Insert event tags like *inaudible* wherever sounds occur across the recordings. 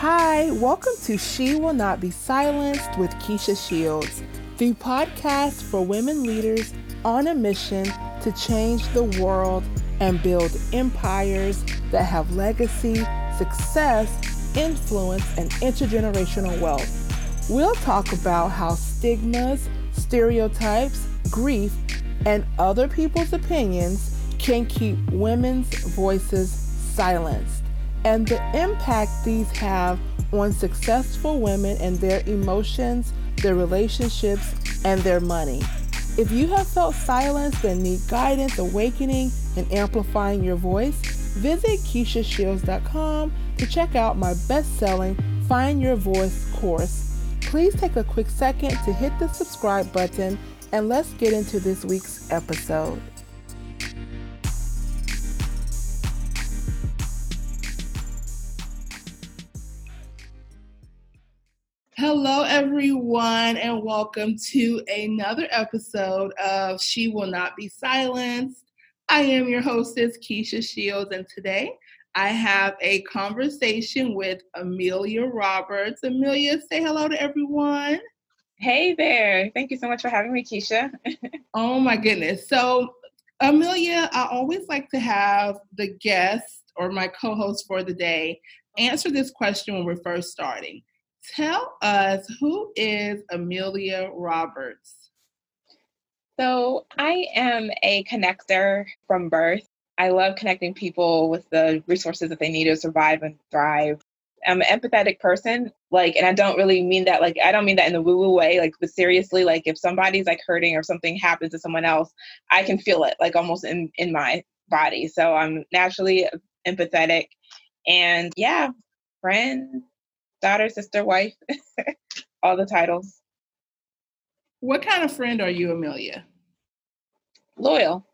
Hi, welcome to She Will Not Be Silenced with Keisha Shields, the podcast for women leaders on a mission to change the world and build empires that have legacy, success, influence, and intergenerational wealth. We'll talk about how stigmas, stereotypes, grief, and other people's opinions can keep women's voices silenced and the impact these have on successful women and their emotions, their relationships, and their money. If you have felt silenced and need guidance, awakening, and amplifying your voice, visit KeishaShields.com to check out my best selling Find Your Voice course. Please take a quick second to hit the subscribe button and let's get into this week's episode. Hello, everyone, and welcome to another episode of She Will Not Be Silenced. I am your hostess, Keisha Shields, and today I have a conversation with Amelia Roberts. Amelia, say hello to everyone. Hey there. Thank you so much for having me, Keisha. *laughs* oh, my goodness. So, Amelia, I always like to have the guest or my co host for the day answer this question when we're first starting Tell us who is Amelia Roberts? So, I am a connector from birth. I love connecting people with the resources that they need to survive and thrive. I'm an empathetic person, like, and I don't really mean that, like, I don't mean that in the woo woo way, like, but seriously, like, if somebody's like hurting or something happens to someone else, I can feel it, like, almost in in my body. So I'm naturally empathetic, and yeah, friend, daughter, sister, wife, *laughs* all the titles. What kind of friend are you, Amelia? Loyal,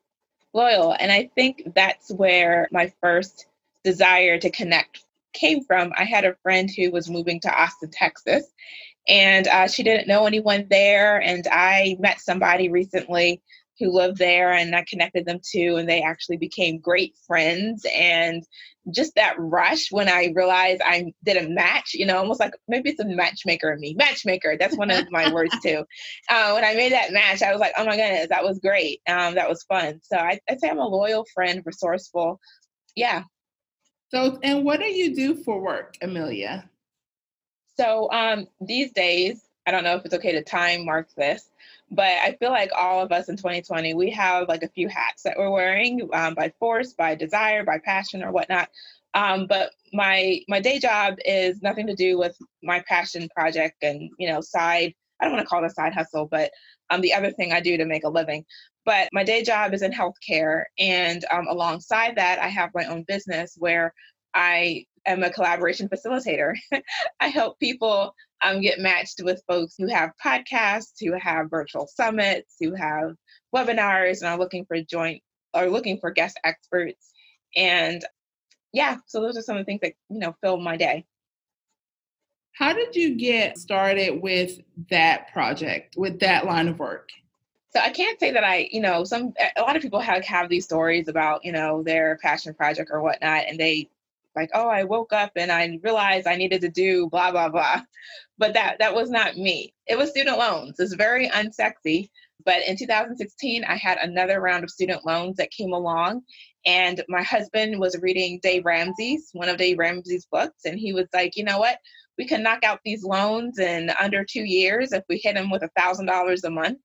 loyal. And I think that's where my first desire to connect came from. I had a friend who was moving to Austin, Texas, and uh, she didn't know anyone there. And I met somebody recently who lived there and I connected them to, and they actually became great friends. And just that rush when I realized I did a match, you know, almost like maybe it's a matchmaker of me. Matchmaker, that's one of *laughs* my words too. Uh, when I made that match, I was like, oh my goodness, that was great. Um, that was fun. So I, I'd say I'm a loyal friend, resourceful. Yeah. So, and what do you do for work, Amelia? So um, these days, I don't know if it's okay to time mark this, but I feel like all of us in 2020, we have like a few hats that we're wearing um, by force, by desire, by passion, or whatnot. Um, but my my day job is nothing to do with my passion project and you know side. I don't want to call it a side hustle, but um, the other thing I do to make a living. But my day job is in healthcare, and um, alongside that, I have my own business where I am a collaboration facilitator. *laughs* I help people um, get matched with folks who have podcasts, who have virtual summits, who have webinars, and are looking for joint or looking for guest experts. And yeah, so those are some of the things that you know fill my day. How did you get started with that project, with that line of work? So I can't say that I, you know, some a lot of people have have these stories about, you know, their passion project or whatnot, and they like, oh, I woke up and I realized I needed to do blah blah blah. But that that was not me. It was student loans. It's very unsexy. But in 2016, I had another round of student loans that came along, and my husband was reading Dave Ramsey's one of Dave Ramsey's books, and he was like, you know what? We can knock out these loans in under two years if we hit them with a thousand dollars a month.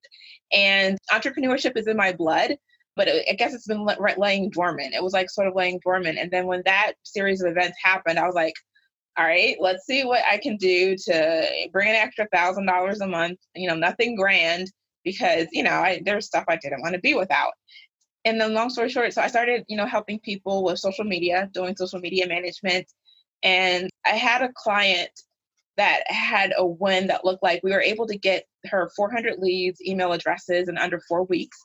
And entrepreneurship is in my blood but I guess it's been laying dormant. It was like sort of laying dormant. And then when that series of events happened, I was like, all right, let's see what I can do to bring an extra thousand dollars a month. You know, nothing grand because you know I, there's stuff I didn't want to be without. And then, long story short, so I started, you know, helping people with social media, doing social media management, and I had a client that had a win that looked like we were able to get her 400 leads, email addresses in under four weeks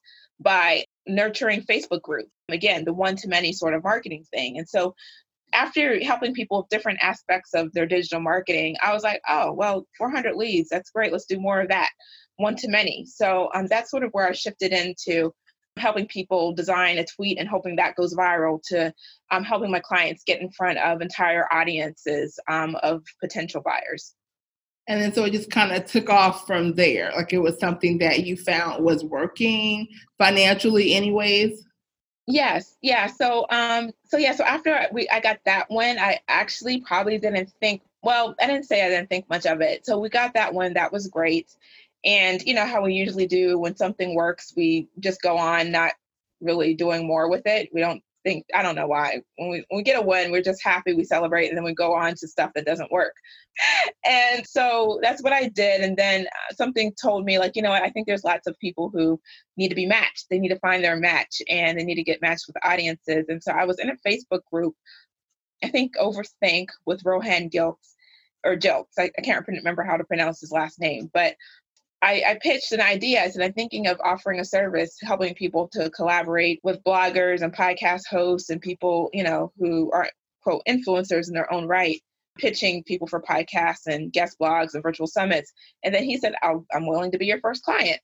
by nurturing Facebook groups. Again, the one to many sort of marketing thing. And so after helping people with different aspects of their digital marketing, I was like, oh, well, 400 leads, that's great. Let's do more of that, one to many. So um, that's sort of where I shifted into helping people design a tweet and hoping that goes viral to um, helping my clients get in front of entire audiences um, of potential buyers. And then so it just kind of took off from there. Like it was something that you found was working financially, anyways. Yes, yeah. So, um, so yeah. So after we, I got that one. I actually probably didn't think. Well, I didn't say I didn't think much of it. So we got that one. That was great. And you know how we usually do when something works, we just go on, not really doing more with it. We don't think I don't know why. When we when we get a win, we're just happy, we celebrate, and then we go on to stuff that doesn't work. *laughs* And so that's what I did. And then uh, something told me, like, you know I think there's lots of people who need to be matched. They need to find their match and they need to get matched with audiences. And so I was in a Facebook group, I think Overthink with Rohan Gilks or Jilks. I, I can't remember how to pronounce his last name, but I, I, pitched an idea. I said, I'm thinking of offering a service helping people to collaborate with bloggers and podcast hosts and people, you know, who are quote influencers in their own right, pitching people for podcasts and guest blogs and virtual summits. And then he said, I'm willing to be your first client.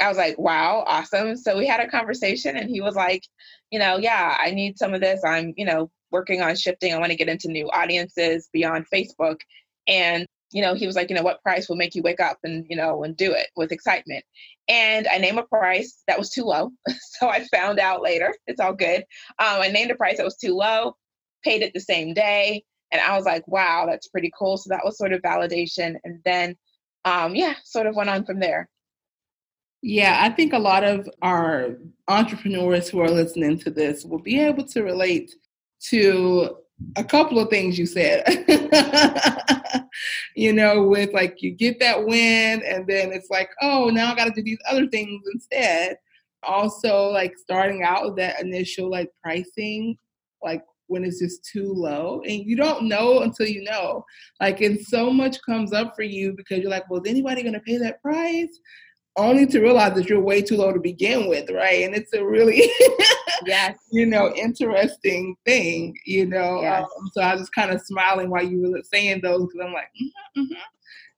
I was like, wow, awesome. So we had a conversation and he was like, you know, yeah, I need some of this. I'm, you know, working on shifting. I want to get into new audiences beyond Facebook. And you know, he was like, you know, what price will make you wake up and, you know, and do it with excitement. And I named a price that was too low. *laughs* so I found out later. It's all good. Um, I named a price that was too low, paid it the same day. And I was like, wow, that's pretty cool. So that was sort of validation. And then, um, yeah, sort of went on from there. Yeah, I think a lot of our entrepreneurs who are listening to this will be able to relate to a couple of things you said. *laughs* you know, with like you get that win and then it's like, oh, now I got to do these other things instead. Also, like starting out with that initial like pricing, like when it's just too low and you don't know until you know. Like, and so much comes up for you because you're like, well, is anybody going to pay that price? Only to realize that you're way too low to begin with, right? And it's a really, *laughs* yes, you know, interesting thing, you know. Yes. Um, so I was kind of smiling while you were saying those because I'm like, mm-hmm, mm-hmm,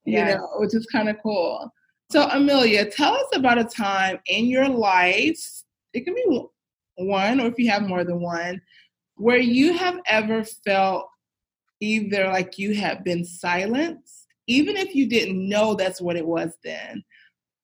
you yes. know, which is kind of cool. So Amelia, tell us about a time in your life. It can be one, or if you have more than one, where you have ever felt either like you have been silenced, even if you didn't know that's what it was then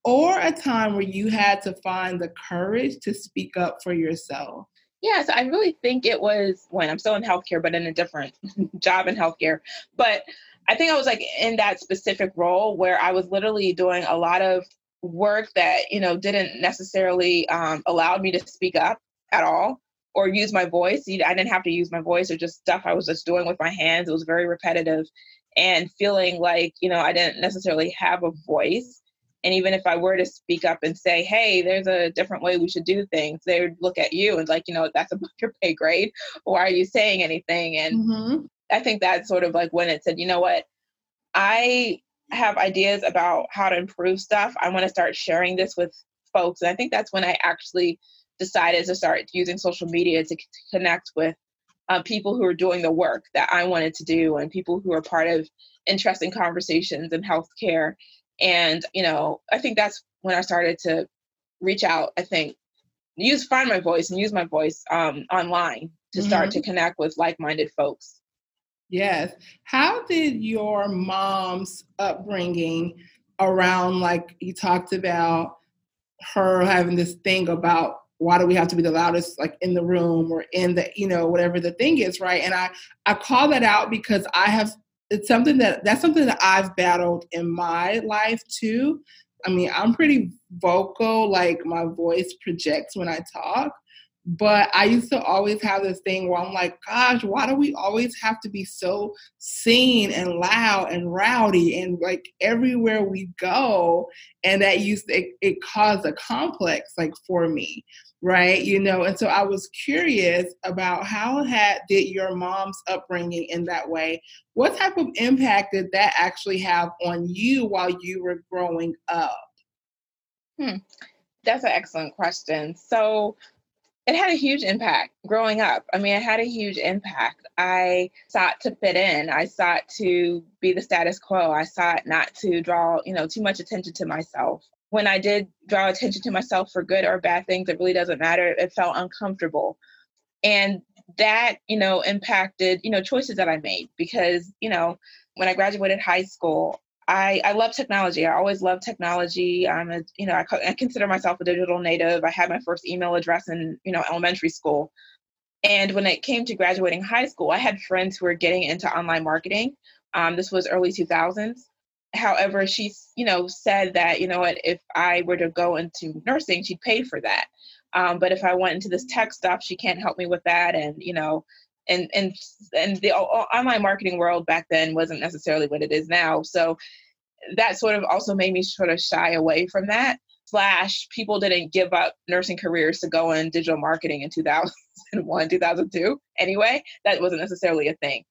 or a time where you had to find the courage to speak up for yourself? Yes, I really think it was when I'm still in healthcare, but in a different *laughs* job in healthcare. But I think I was like in that specific role where I was literally doing a lot of work that, you know, didn't necessarily um, allow me to speak up at all or use my voice. I didn't have to use my voice or just stuff I was just doing with my hands. It was very repetitive and feeling like, you know, I didn't necessarily have a voice and even if I were to speak up and say, hey, there's a different way we should do things, they would look at you and like, you know, that's *laughs* above your pay grade. Why are you saying anything? And mm-hmm. I think that's sort of like when it said, you know what, I have ideas about how to improve stuff. I want to start sharing this with folks. And I think that's when I actually decided to start using social media to, to connect with uh, people who are doing the work that I wanted to do and people who are part of interesting conversations in healthcare and, you know, I think that's when I started to reach out, I think, use find my voice and use my voice um, online to start mm-hmm. to connect with like-minded folks. Yes. How did your mom's upbringing around like you talked about her having this thing about why do we have to be the loudest like in the room or in the you know whatever the thing is right and i i call that out because i have it's something that that's something that I've battled in my life too. I mean, I'm pretty vocal, like my voice projects when I talk. But I used to always have this thing where I'm like, gosh, why do we always have to be so seen and loud and rowdy and like everywhere we go? And that used to, it, it caused a complex like for me right you know and so i was curious about how had did your mom's upbringing in that way what type of impact did that actually have on you while you were growing up hmm. that's an excellent question so it had a huge impact growing up. I mean, it had a huge impact. I sought to fit in. I sought to be the status quo. I sought not to draw, you know, too much attention to myself. When I did draw attention to myself for good or bad things, it really doesn't matter. It felt uncomfortable. And that, you know, impacted, you know, choices that I made because, you know, when I graduated high school, I, I love technology. I always love technology. I'm a, you know, I, I consider myself a digital native. I had my first email address in, you know, elementary school. And when it came to graduating high school, I had friends who were getting into online marketing. Um, this was early 2000s. However, she, you know, said that, you know what, if I were to go into nursing, she'd pay for that. Um, but if I went into this tech stuff, she can't help me with that. And, you know, and and and the online marketing world back then wasn't necessarily what it is now. So that sort of also made me sort of shy away from that. Slash, people didn't give up nursing careers to go in digital marketing in 2001, 2002. Anyway, that wasn't necessarily a thing.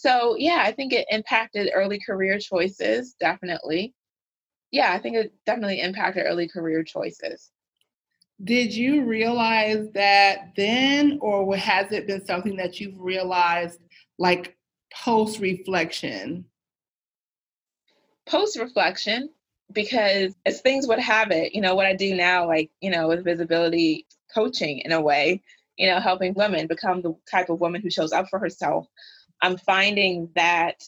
So yeah, I think it impacted early career choices, definitely. Yeah, I think it definitely impacted early career choices. Did you realize that then, or has it been something that you've realized like post reflection? Post reflection, because as things would have it, you know, what I do now, like, you know, with visibility coaching in a way, you know, helping women become the type of woman who shows up for herself, I'm finding that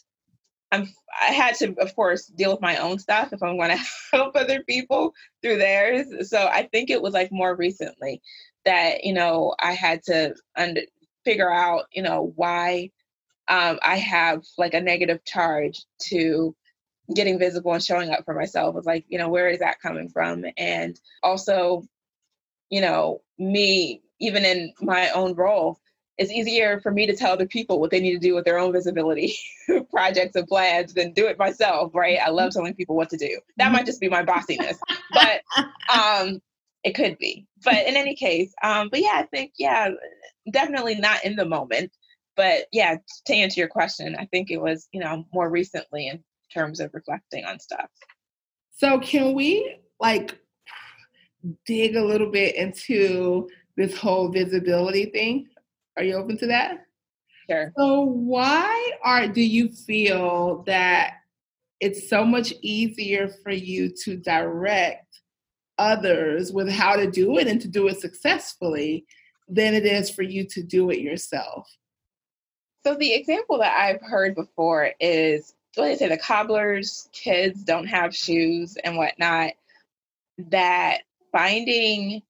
I'm I had to of course deal with my own stuff if I'm going *laughs* to help other people through theirs. So I think it was like more recently that you know I had to under, figure out you know why um, I have like a negative charge to getting visible and showing up for myself. Was like you know where is that coming from, and also you know me even in my own role it's easier for me to tell other people what they need to do with their own visibility *laughs* projects and plans than do it myself, right? I love telling people what to do. That might just be my bossiness, but *laughs* um, it could be. But in any case, um, but yeah, I think, yeah, definitely not in the moment. But yeah, to answer your question, I think it was, you know, more recently in terms of reflecting on stuff. So can we like dig a little bit into this whole visibility thing? Are you open to that? Sure. So why are do you feel that it's so much easier for you to direct others with how to do it and to do it successfully than it is for you to do it yourself? So the example that I've heard before is what they say the cobbler's kids don't have shoes and whatnot. That finding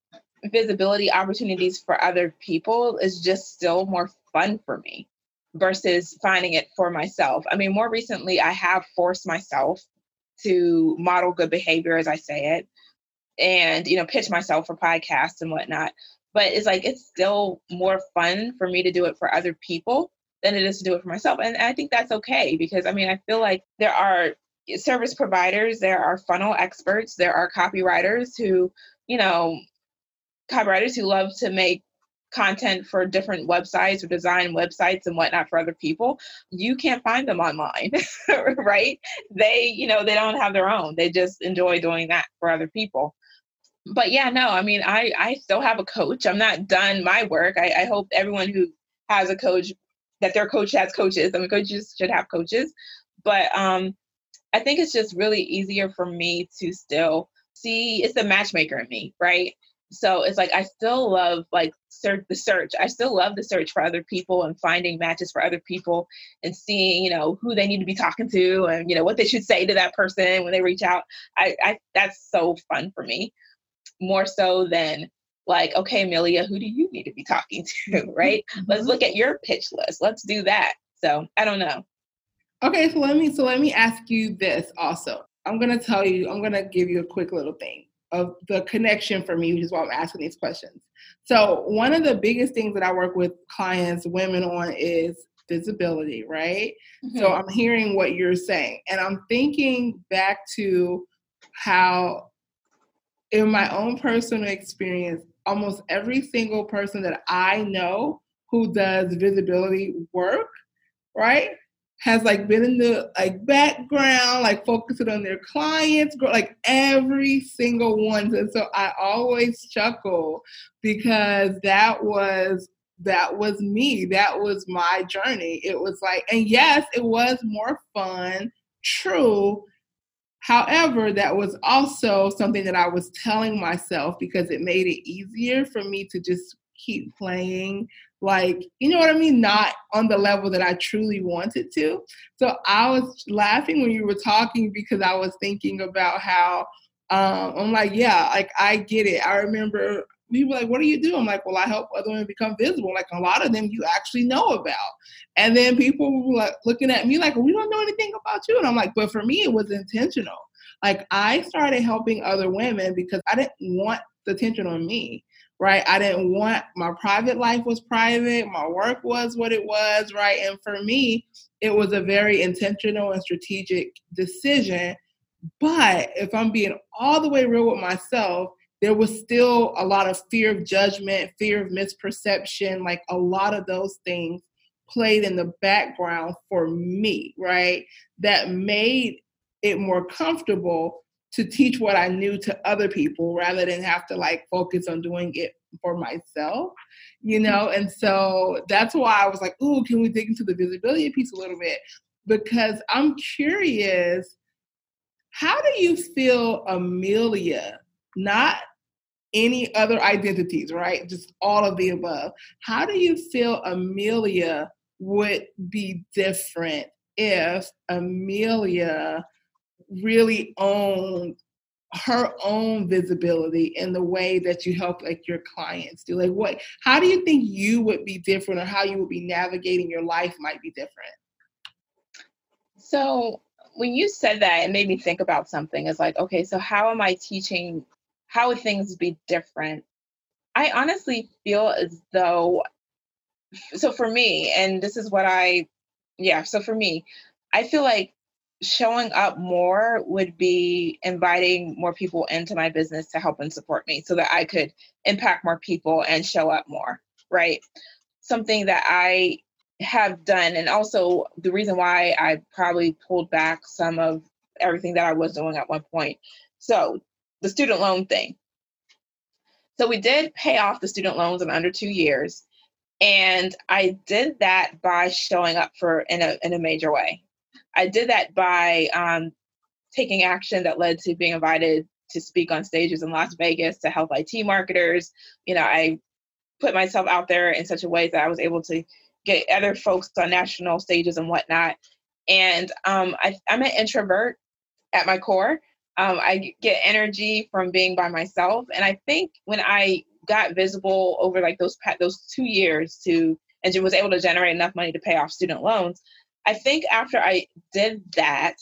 visibility opportunities for other people is just still more fun for me versus finding it for myself. I mean, more recently, I have forced myself to model good behavior, as I say it, and you know, pitch myself for podcasts and whatnot. But it's like it's still more fun for me to do it for other people than it is to do it for myself, and I think that's okay because I mean, I feel like there are service providers, there are funnel experts, there are copywriters who, you know, copywriters who love to make content for different websites or design websites and whatnot for other people you can't find them online *laughs* right? They you know they don't have their own. They just enjoy doing that for other people. But yeah no i mean i i still have a coach. I'm not done my work. I, I hope everyone who has a coach that their coach has coaches i mean coaches should have coaches. But um i think it's just really easier for me to still see it's the matchmaker in me right so it's like I still love like search the search. I still love the search for other people and finding matches for other people and seeing, you know, who they need to be talking to and you know what they should say to that person when they reach out. I, I that's so fun for me. More so than like, okay, Amelia, who do you need to be talking to? *laughs* Right? Mm-hmm. Let's look at your pitch list. Let's do that. So I don't know. Okay, so let me so let me ask you this also. I'm gonna tell you, I'm gonna give you a quick little thing of the connection for me, which is why I'm asking these questions. So, one of the biggest things that I work with clients, women on, is visibility, right? Mm-hmm. So, I'm hearing what you're saying, and I'm thinking back to how, in my own personal experience, almost every single person that I know who does visibility work, right? Has like been in the like background, like focusing on their clients, like every single one. And so I always chuckle because that was that was me. That was my journey. It was like, and yes, it was more fun, true. However, that was also something that I was telling myself because it made it easier for me to just keep playing like you know what i mean? Not on the level that i truly wanted to. So i was laughing when you were talking because i was thinking about how um, i'm like yeah like i get it. I remember people like what do you do i'm like well i help other women become visible. Like a lot of them you actually know about. And then people were like looking at me like we don't know anything about you. And i'm like but for me it was intentional. Like i started helping other women because i didn't want the attention on me right? I didn't want my private life was private, my work was what it was, right? And for me, it was a very intentional and strategic decision. But if I'm being all the way real with myself, there was still a lot of fear of judgment, fear of misperception, like a lot of those things played in the background for me, right? That made it more comfortable to teach what I knew to other people rather than have to like focus on doing it for myself, you mm-hmm. know? And so that's why I was like, ooh, can we dig into the visibility piece a little bit? Because I'm curious, how do you feel Amelia, not any other identities, right? Just all of the above. How do you feel Amelia would be different if Amelia really own her own visibility in the way that you help like your clients do like what how do you think you would be different or how you would be navigating your life might be different? So when you said that it made me think about something it's like okay so how am i teaching how would things be different? I honestly feel as though so for me and this is what i yeah so for me i feel like showing up more would be inviting more people into my business to help and support me so that I could impact more people and show up more, right? Something that I have done, and also the reason why I probably pulled back some of everything that I was doing at one point. So, the student loan thing. So, we did pay off the student loans in under two years. And I did that by showing up for in a in a major way. I did that by um, taking action that led to being invited to speak on stages in Las Vegas to help IT marketers. You know, I put myself out there in such a way that I was able to get other folks on national stages and whatnot. And um, I, am an introvert at my core. Um, I get energy from being by myself, and I think when I got visible over like those those two years to and was able to generate enough money to pay off student loans, I think after I did that,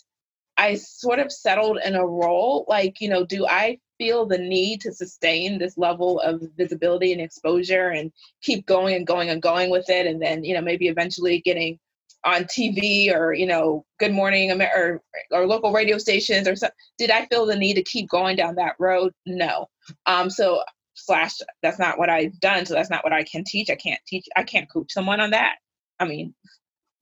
I sort of settled in a role. Like, you know, do I feel the need to sustain this level of visibility and exposure and keep going and going and going with it? And then, you know, maybe eventually getting on TV or, you know, Good Morning or, or local radio stations or something. Did I feel the need to keep going down that road? No. Um, so, slash, that's not what I've done. So, that's not what I can teach. I can't teach, I can't coach someone on that. I mean,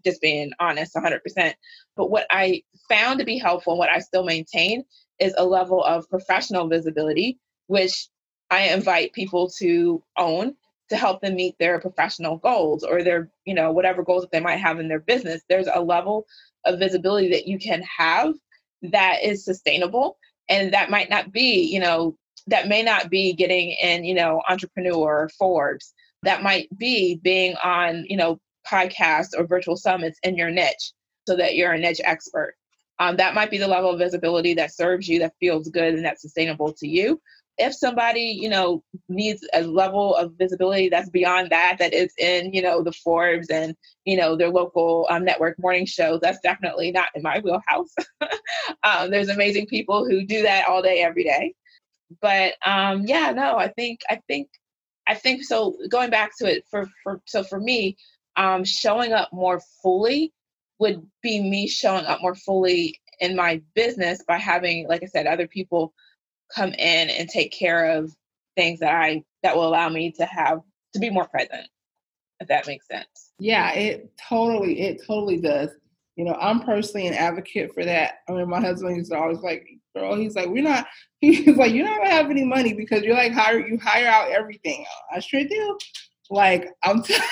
just being honest 100%. But what I found to be helpful and what I still maintain is a level of professional visibility, which I invite people to own to help them meet their professional goals or their, you know, whatever goals that they might have in their business. There's a level of visibility that you can have that is sustainable. And that might not be, you know, that may not be getting in, you know, entrepreneur Forbes. That might be being on, you know, podcasts or virtual summits in your niche so that you're a niche expert. Um, that might be the level of visibility that serves you, that feels good, and that's sustainable to you. If somebody, you know, needs a level of visibility that's beyond that, that is in, you know, the Forbes and, you know, their local um, network morning shows, that's definitely not in my wheelhouse. *laughs* um, there's amazing people who do that all day, every day. But um, yeah, no, I think, I think, I think so. Going back to it for, for so for me, um, showing up more fully would be me showing up more fully in my business by having, like I said, other people come in and take care of things that I that will allow me to have to be more present, if that makes sense. Yeah, it totally, it totally does. You know, I'm personally an advocate for that. I mean, my husband used to always like, girl, he's like, we're not, *laughs* he's like, not gonna have any money because you're like hire you hire out everything. I sure do. Like I'm, t- *laughs*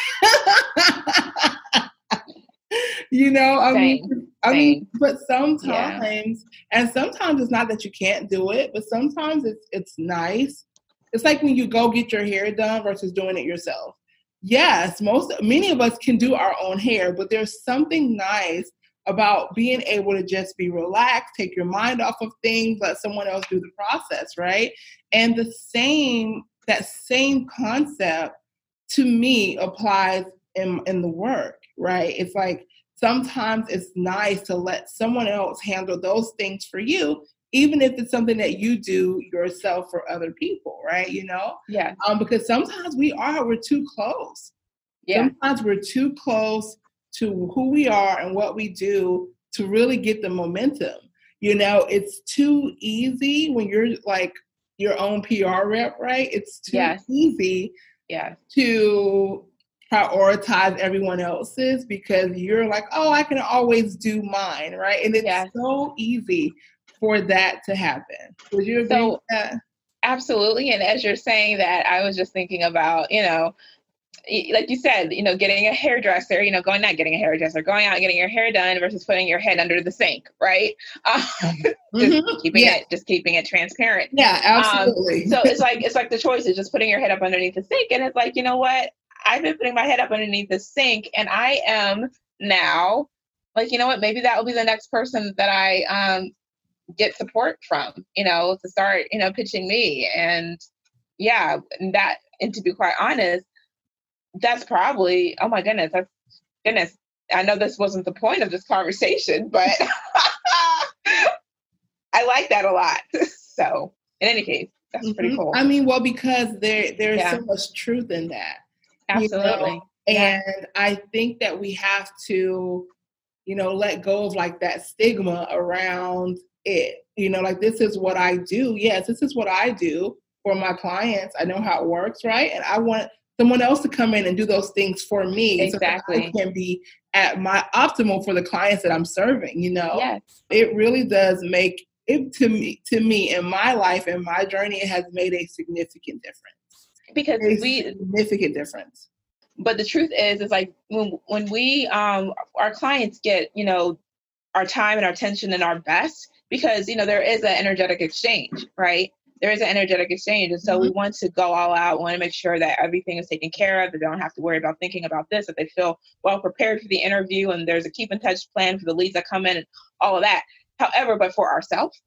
you know, I Same. mean, I mean, but sometimes, yeah. and sometimes it's not that you can't do it, but sometimes it's it's nice. It's like when you go get your hair done versus doing it yourself. Yes, most many of us can do our own hair, but there's something nice about being able to just be relaxed, take your mind off of things, let someone else do the process, right? And the same that same concept to me applies in in the work, right? It's like sometimes it's nice to let someone else handle those things for you even if it's something that you do yourself for other people right you know? Yeah. Um because sometimes we are we're too close. Yeah. Sometimes we're too close to who we are and what we do to really get the momentum. You know it's too easy when you're like your own pr rep right? It's too yes. easy yeah to prioritize everyone else's because you're like, oh, I can always do mine, right? And it's yes. so easy for that to happen. Would you agree so? Absolutely. And as you're saying that, I was just thinking about, you know, like you said, you know, getting a hairdresser, you know, going not getting a hairdresser, going out and getting your hair done versus putting your head under the sink, right? *laughs* Um, mm-hmm. just keeping yeah. it, just keeping it transparent. Yeah, absolutely. Um, so it's like it's like the choice is just putting your head up underneath the sink, and it's like you know what? I've been putting my head up underneath the sink, and I am now like, you know what? Maybe that will be the next person that I um, get support from. You know, to start, you know, pitching me, and yeah, and that, and to be quite honest, that's probably oh my goodness, that's goodness. I know this wasn't the point of this conversation, but *laughs* I like that a lot. *laughs* So, in any case, that's mm-hmm. pretty cool. I mean, well, because there there's yeah. so much truth in that. Absolutely. You know? yeah. And I think that we have to, you know, let go of like that stigma around it. You know, like this is what I do. Yes, this is what I do for my clients. I know how it works, right? And I want someone else to come in and do those things for me exactly. so I can be at my optimal for the clients that I'm serving, you know? Yes. It really does make it to me to me in my life and my journey it has made a significant difference because a we significant difference. But the truth is, is like when when we um our clients get you know our time and our attention and our best because you know there is an energetic exchange, right? There is an energetic exchange, and so mm-hmm. we want to go all out. We want to make sure that everything is taken care of. That they don't have to worry about thinking about this. That they feel well prepared for the interview, and there's a keep in touch plan for the leads that come in, and all of that. However, but for ourselves,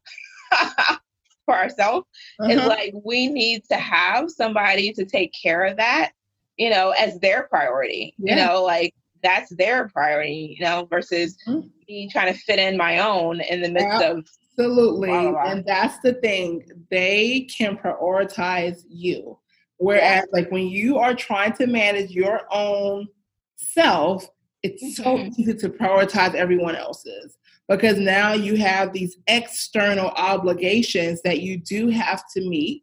*laughs* for ourselves uh-huh. is like we need to have somebody to take care of that, you know, as their priority. Yeah. You know, like that's their priority, you know, versus mm-hmm. me trying to fit in my own in the midst yeah. of Absolutely. And that's the thing. They can prioritize you. Whereas, like, when you are trying to manage your own self, it's mm-hmm. so easy to prioritize everyone else's because now you have these external obligations that you do have to meet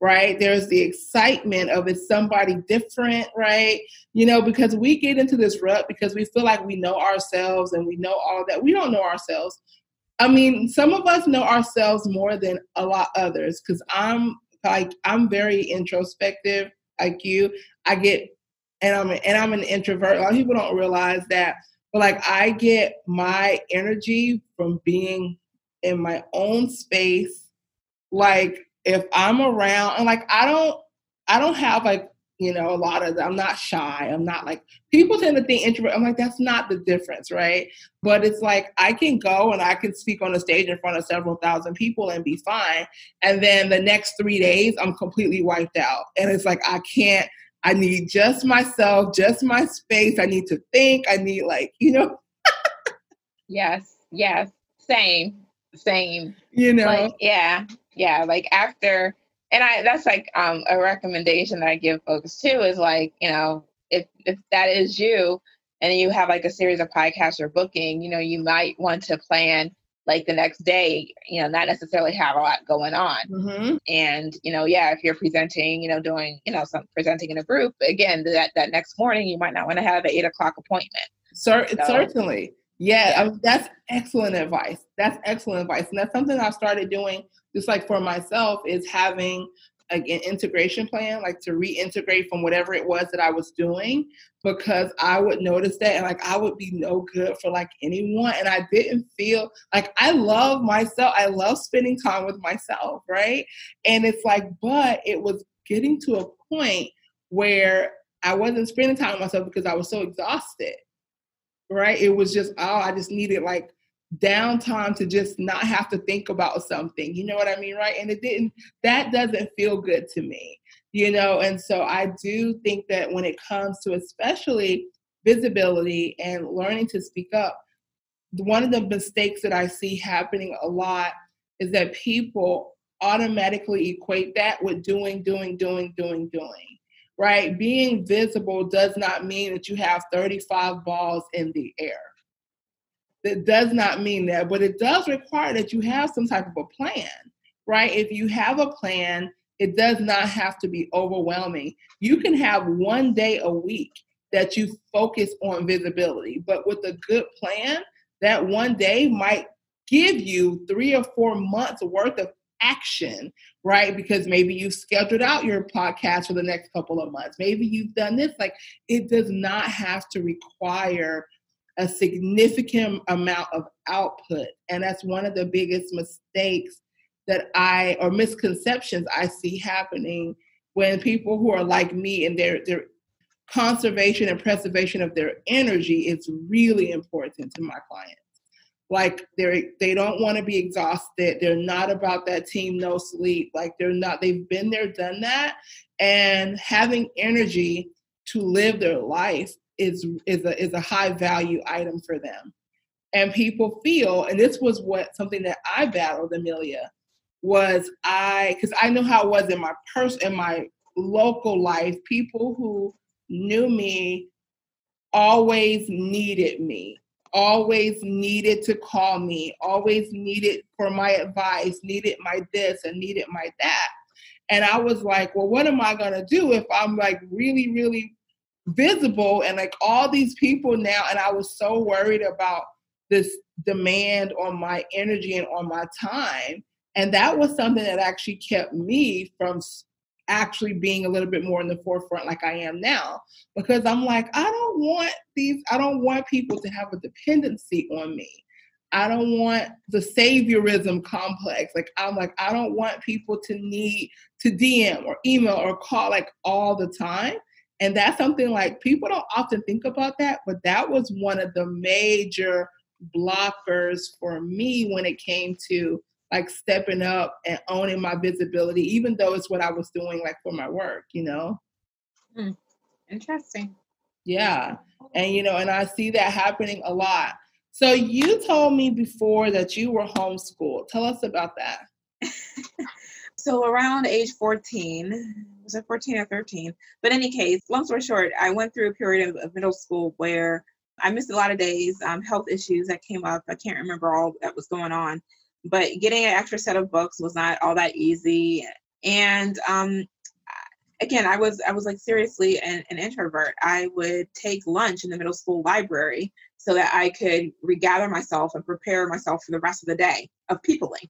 right there's the excitement of it's somebody different right you know because we get into this rut because we feel like we know ourselves and we know all that we don't know ourselves i mean some of us know ourselves more than a lot others because i'm like i'm very introspective like you i get and i'm and i'm an introvert a lot of people don't realize that but like I get my energy from being in my own space. Like if I'm around and like I don't I don't have like you know a lot of I'm not shy. I'm not like people tend to think introvert. I'm like that's not the difference, right? But it's like I can go and I can speak on a stage in front of several thousand people and be fine. And then the next three days I'm completely wiped out. And it's like I can't I need just myself, just my space. I need to think. I need like, you know. yes, yes. Same. Same. You know. Like, yeah. Yeah. Like after and I that's like um a recommendation that I give folks too is like, you know, if if that is you and you have like a series of podcasts or booking, you know, you might want to plan like the next day, you know, not necessarily have a lot going on. Mm-hmm. And, you know, yeah, if you're presenting, you know, doing, you know, some presenting in a group, again, that, that next morning, you might not want to have an eight o'clock appointment. Cer- so, certainly. Yeah, yeah. I mean, that's excellent advice. That's excellent advice. And that's something I've started doing just like for myself is having an integration plan, like to reintegrate from whatever it was that I was doing, because I would notice that and like I would be no good for like anyone. And I didn't feel like I love myself. I love spending time with myself, right? And it's like, but it was getting to a point where I wasn't spending time with myself because I was so exhausted, right? It was just, oh, I just needed like downtime to just not have to think about something. You know what I mean, right? And it didn't that doesn't feel good to me. You know, and so I do think that when it comes to especially visibility and learning to speak up, one of the mistakes that I see happening a lot is that people automatically equate that with doing, doing, doing, doing, doing. Right? Being visible does not mean that you have 35 balls in the air that does not mean that, but it does require that you have some type of a plan, right? If you have a plan, it does not have to be overwhelming. You can have one day a week that you focus on visibility, but with a good plan, that one day might give you three or four months worth of action, right? Because maybe you've scheduled out your podcast for the next couple of months. Maybe you've done this. Like it does not have to require a significant amount of output. And that's one of the biggest mistakes that I, or misconceptions I see happening when people who are like me and their, their conservation and preservation of their energy is really important to my clients. Like they're they don't want to be exhausted. They're not about that team no sleep. Like they're not, they've been there, done that. And having energy to live their life is is a is a high value item for them. And people feel and this was what something that i battled amelia was i because i know how it was in my purse in my local life. People who knew me always needed me always needed to call me always needed for my advice needed my this and needed my that. And i was like well what am i going to do if i'm like really really visible and like all these people now and i was so worried about this demand on my energy and on my time. And that was something that actually kept me from actually being a little bit more in the forefront like i am now. Because i'm like i don't want these i don't want people to have a dependency on me. I don't want the saviorism complex. Like i'm like i don't want people to need to dm or email or call like all the time and that's something like people don't often think about that, but that was one of the major blockers for me when it came to like stepping up and owning my visibility, even though it's what I was doing like for my work, you know? Hmm. Interesting. Yeah. And, you know, and I see that happening a lot. So you told me before that you were homeschooled. Tell us about that. *laughs* so around age 14, was it 14 or 13? But any case, long story short, I went through a period of, of middle school where I missed a lot of days, um, health issues that came up. I can't remember all that was going on, but getting an extra set of books was not all that easy. And um, again, I was I was like seriously an, an introvert. I would take lunch in the middle school library so that I could regather myself and prepare myself for the rest of the day of peopling.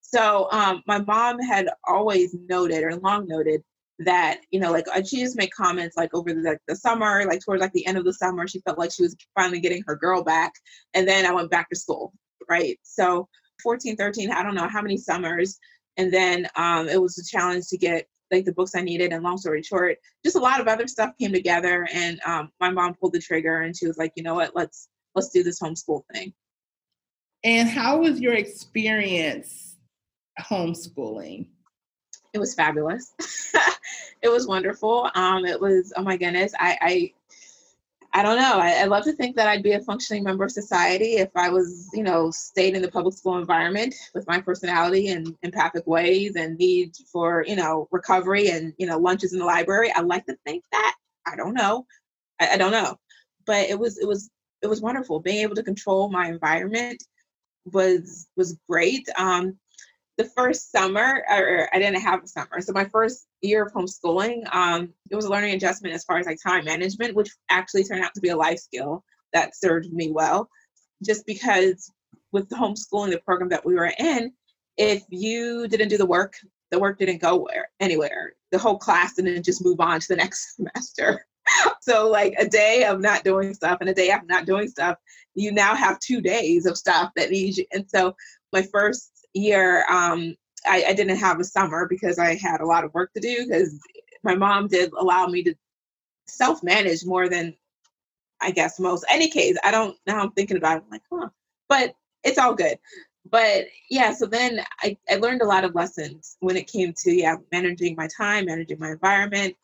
So um, my mom had always noted or long noted that you know like uh, she just made comments like over the, the summer like towards like the end of the summer she felt like she was finally getting her girl back and then i went back to school right? So 14 13 i don't know how many summers and then um, it was a challenge to get like the books i needed and long story short just a lot of other stuff came together and um, my mom pulled the trigger and she was like you know what? Let's let's do this homeschool thing. And how was your experience homeschooling it was fabulous. *laughs* it was wonderful. Um, it was oh my goodness. I I, I don't know. I, I love to think that I'd be a functioning member of society if I was, you know, stayed in the public school environment with my personality and empathic ways and need for, you know, recovery and, you know, lunches in the library. I like to think that. I don't know. I, I don't know. But it was it was it was wonderful. Being able to control my environment was was great. Um, the first summer, or I didn't have a summer. So my first year of homeschooling, um, it was a learning adjustment as far as like time management, which actually turned out to be a life skill that served me well. Just because with the homeschooling, the program that we were in, if you didn't do the work the work didn't go where anywhere. The whole class didn't just move on to the *laughs* next semester. so like a day of not doing stuff and a day of not doing stuff, you now have two days of stuff that needs you. And so my first year, um, I, I didn't have a summer because I had a lot of work to do because my mom did allow me to self manage more than I guess most. Any case, I don't now I'm thinking about it, I'm like, huh. But it's all good. But yeah, so then I, I learned a lot of lessons when it came to yeah, managing my time, managing my environment.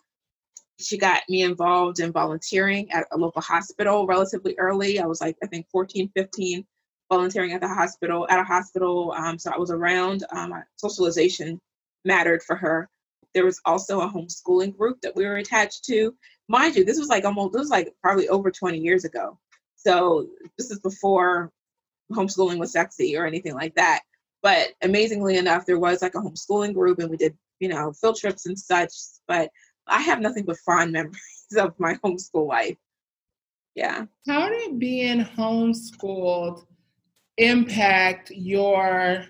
She got me involved in volunteering at a local hospital relatively early. I was like, I think 14, 15, volunteering at the hospital, at a hospital. Um, so I was around. Um, socialization mattered for her. There was also a homeschooling group that we were attached to. Mind you, this was like almost, this was like probably over 20 years ago. So this is before homeschooling was sexy or anything like that. But amazingly enough, there was like a homeschooling group and we did, you know, field trips and such. But I have nothing but fond *laughs* memories of my homeschool life. Yeah. How did being homeschooled impact your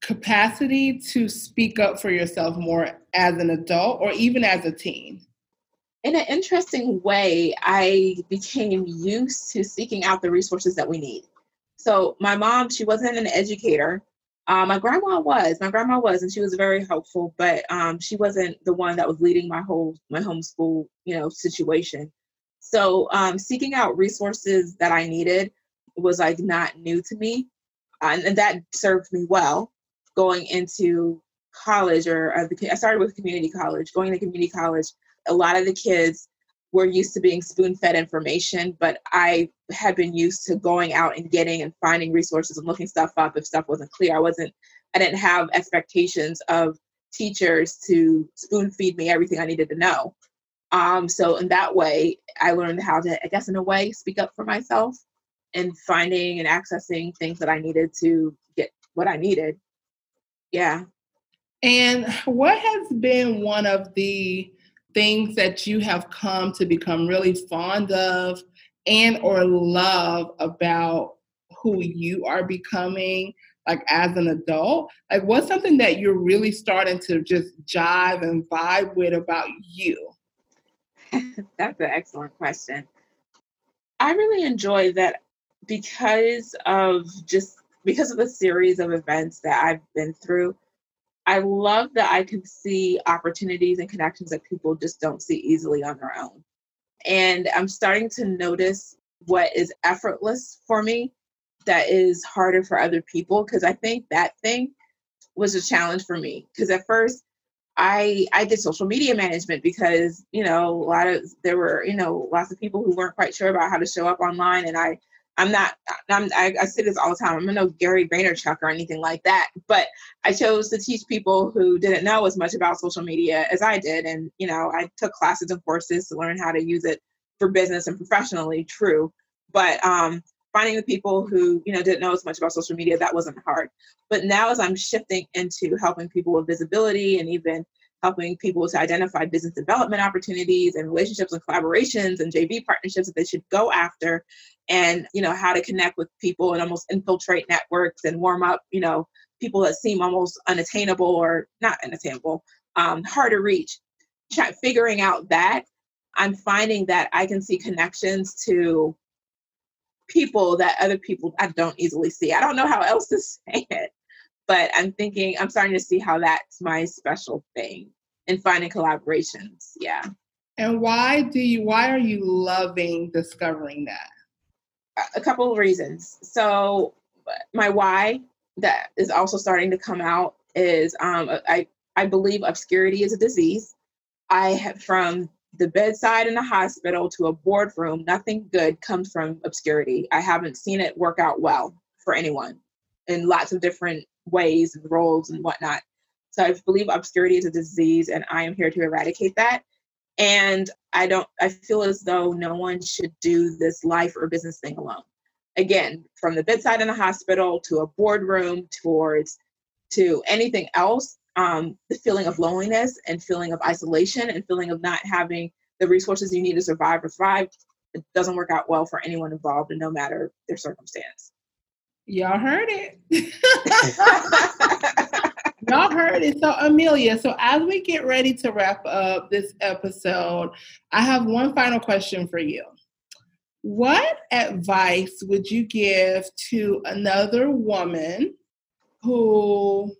capacity to speak up for yourself more as an adult or even as a teen? In an interesting way, I became used to seeking out the resources that we need. So, my mom, she wasn't an educator. Uh, my grandma was. My grandma was, and she was very helpful, but um, she wasn't the one that was leading my whole my homeschool, you know, situation. So, um, seeking out resources that I needed was like not new to me, uh, and, and, that served me well going into college. Or uh, I started with community college. Going to community college, a lot of the kids were used to being spoon fed information, but I had been used to going out and getting and finding resources and looking stuff up if stuff wasn't clear. I wasn't, I didn't have expectations of teachers to spoon feed me everything I needed to know. Um, so in that way, I learned how to, I guess, in a way, speak up for myself and finding and accessing things that I needed to get what I needed. Yeah. And what has been one of the things that you have come to become really fond of and or love about who you are becoming like as an adult like what's something that you're really starting to just jive and vibe with about you *laughs* that's an excellent question i really enjoy that because of just because of the series of events that i've been through I love that I can see opportunities and connections that people just don't see easily on their own. And I'm starting to notice what is effortless for me that is harder for other people because I think that thing was a challenge for me because at first I I did social media management because you know a lot of there were you know lots of people who weren't quite sure about how to show up online and I I'm not, I'm, I, I say this all the time. I'm no Gary Vaynerchuk or anything like that, but I chose to teach people who didn't know as much about social media as I did. And, you know, I took classes and courses to learn how to use it for business and professionally, true. But um, finding the people who, you know, didn't know as much about social media, that wasn't hard. But now as I'm shifting into helping people with visibility and even helping people to identify business development opportunities and relationships and collaborations and JV partnerships that they should go after and you know how to connect with people and almost infiltrate networks and warm up you know people that seem almost unattainable or not unattainable um, hard to reach. Figuring out that. I'm finding that i can see connections to people that other people i don't easily see. I don't know how else to *laughs* say it but i'm thinking i'm starting to see how that's my special thing in finding collaborations yeah and why do you why are you loving discovering that a couple of reasons. So my why that is also starting to come out is um, I I believe obscurity is a disease. I have from the bedside in the hospital to a boardroom, nothing good comes from obscurity. I haven't seen it work out well for anyone in lots of different ways and roles and whatnot. So I believe obscurity is a disease, and I am here to eradicate that. And I don't, I feel as though no one should do this life or business thing alone. Again, from the bedside in the hospital to a boardroom towards to anything else, um, the feeling of loneliness and feeling of isolation and feeling of not having the resources you need to survive or thrive, it doesn't work out well for anyone involved, and no matter their circumstance. Y'all heard it. *laughs* Y'all heard it. So, Amelia, so as we get ready to wrap up this episode, I have one final question for you. What advice would you give to another woman who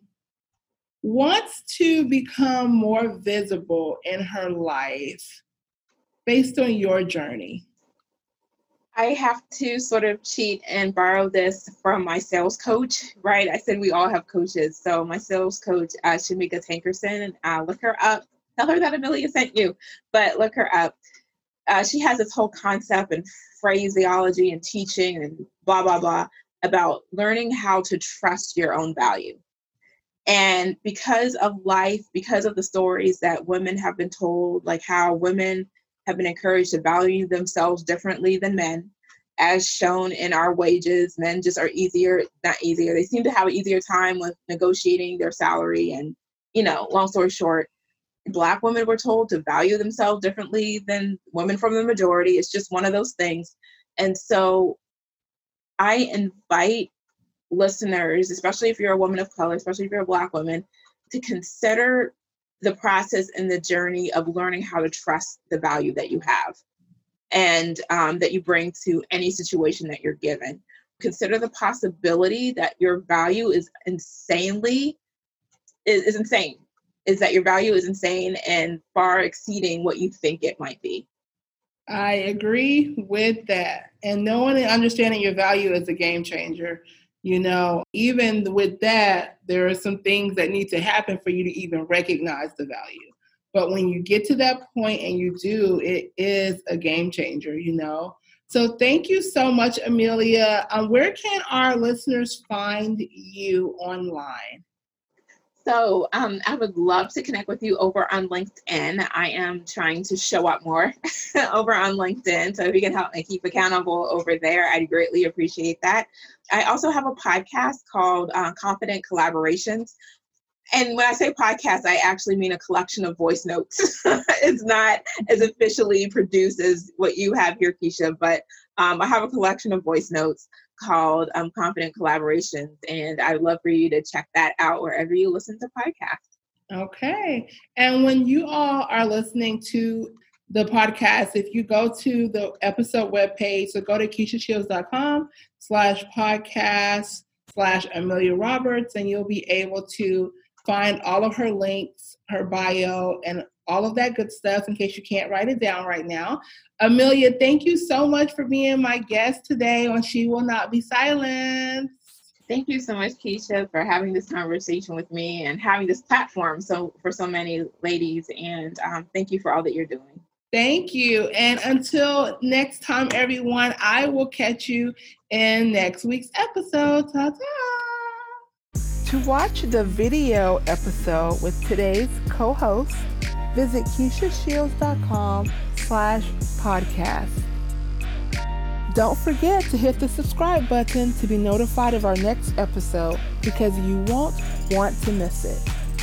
wants to become more visible in her life based on your journey? I have to sort of cheat and borrow this from my sales coach, right? I said we all have coaches. So my sales coach, uh, Shamika Tankerson, uh, look her up. Tell her that Amelia sent you, but look her up. Uh, she has this whole concept and phraseology and teaching and blah, blah, blah about learning how to trust your own value. And because of life, because of the stories that women have been told, like how women have been encouraged to value themselves differently than men, as shown in our wages. Men just are easier, not easier, they seem to have an easier time with negotiating their salary. And, you know, long story short, Black women were told to value themselves differently than women from the majority. It's just one of those things. And so I invite listeners, especially if you're a woman of color, especially if you're a Black woman, to consider the process and the journey of learning how to trust the value that you have and um, that you bring to any situation that you're given. Consider the possibility that your value is insanely is, is insane. Is that your value is insane and far exceeding what you think it might be. I agree with that. And knowing and understanding your value is a game changer. You know, even with that, there are some things that need to happen for you to even recognize the value. But when you get to that point and you do, it is a game changer, you know. So thank you so much, Amelia. Um, where can our listeners find you online? So um, I would love to connect with you over on LinkedIn. I am trying to show up more *laughs* over on LinkedIn. So if you can help me keep accountable over there, I'd greatly appreciate that. I also have a podcast called uh, Confident Collaborations. And when I say podcast, I actually mean a collection of voice notes. *laughs* it's not as officially produced as what you have here, Keisha, but um, I have a collection of voice notes called um, Confident Collaborations. And I'd love for you to check that out wherever you listen to podcasts. Okay. And when you all are listening to the podcast, if you go to the episode webpage, so go to KeishaShields.com slash podcast slash Amelia Roberts, and you'll be able to find all of her links, her bio, and all of that good stuff in case you can't write it down right now. Amelia, thank you so much for being my guest today on She Will Not Be Silenced. Thank you so much, Keisha, for having this conversation with me and having this platform so for so many ladies. And um, thank you for all that you're doing. Thank you. And until next time, everyone, I will catch you in next week's episode. Ta ta! To watch the video episode with today's co-host, visit KeishaShields.com slash podcast. Don't forget to hit the subscribe button to be notified of our next episode because you won't want to miss it.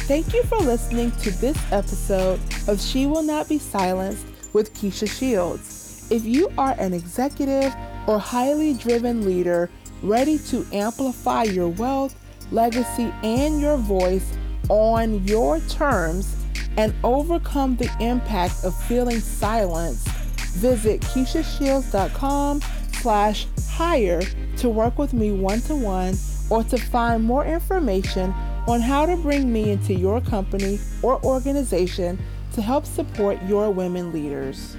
Thank you for listening to this episode of She Will Not Be Silenced with Keisha Shields. If you are an executive or highly driven leader ready to amplify your wealth, legacy, and your voice on your terms and overcome the impact of feeling silenced, visit KeishaShields.com slash hire to work with me one-to-one or to find more information on how to bring me into your company or organization to help support your women leaders.